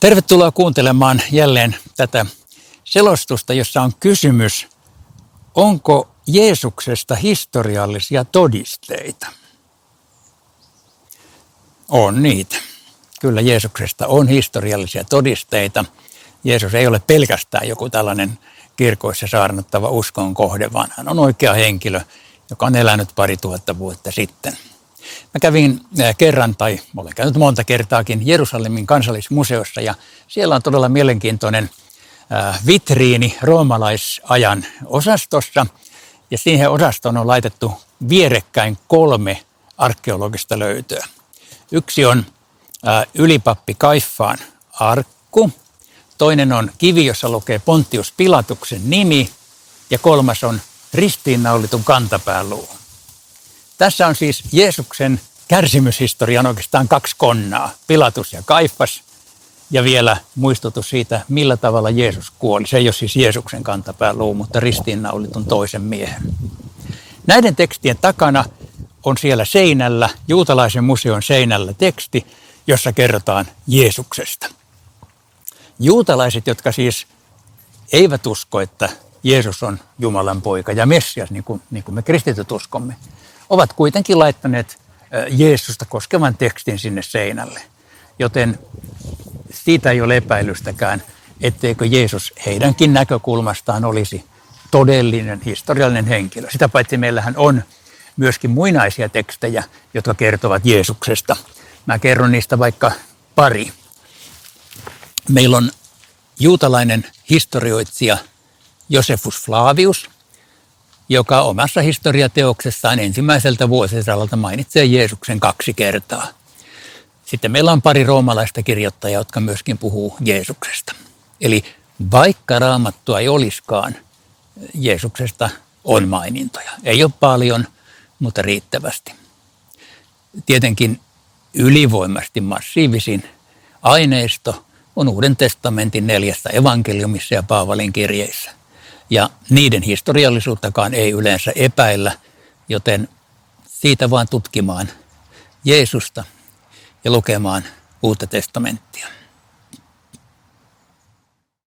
Tervetuloa kuuntelemaan jälleen tätä selostusta, jossa on kysymys, onko Jeesuksesta historiallisia todisteita? On niitä. Kyllä Jeesuksesta on historiallisia todisteita. Jeesus ei ole pelkästään joku tällainen kirkoissa saarnattava uskon kohde, vaan hän on oikea henkilö, joka on elänyt pari tuhatta vuotta sitten. Mä kävin kerran, tai olen käynyt monta kertaakin, Jerusalemin kansallismuseossa ja siellä on todella mielenkiintoinen vitriini roomalaisajan osastossa. Ja siihen osastoon on laitettu vierekkäin kolme arkeologista löytöä. Yksi on ylipappi Kaifaan arkku, toinen on kivi, jossa lukee Pontius Pilatuksen nimi ja kolmas on ristiinnaulitun kantapääluu. Tässä on siis Jeesuksen kärsimyshistorian oikeastaan kaksi konnaa, Pilatus ja Kaifas, ja vielä muistutus siitä, millä tavalla Jeesus kuoli. Se ei ole siis Jeesuksen kantapääluu, mutta ristiinnaulitun toisen miehen. Näiden tekstien takana on siellä seinällä, juutalaisen museon seinällä teksti, jossa kerrotaan Jeesuksesta. Juutalaiset, jotka siis eivät usko, että Jeesus on Jumalan poika ja Messias, niin kuin, niin kuin me kristityt uskomme, ovat kuitenkin laittaneet Jeesusta koskevan tekstin sinne seinälle. Joten siitä ei ole epäilystäkään, etteikö Jeesus heidänkin näkökulmastaan olisi todellinen historiallinen henkilö. Sitä paitsi meillähän on myöskin muinaisia tekstejä, jotka kertovat Jeesuksesta. Mä kerron niistä vaikka pari. Meillä on juutalainen historioitsija Josefus Flavius, joka omassa historiateoksessaan ensimmäiseltä vuosisadalta mainitsee Jeesuksen kaksi kertaa. Sitten meillä on pari roomalaista kirjoittajaa, jotka myöskin puhuu Jeesuksesta. Eli vaikka raamattua ei olisikaan, Jeesuksesta on mainintoja. Ei ole paljon, mutta riittävästi. Tietenkin ylivoimasti massiivisin aineisto on Uuden testamentin neljässä evankeliumissa ja Paavalin kirjeissä. Ja niiden historiallisuuttakaan ei yleensä epäillä, joten siitä vaan tutkimaan Jeesusta ja lukemaan Uutta testamenttia.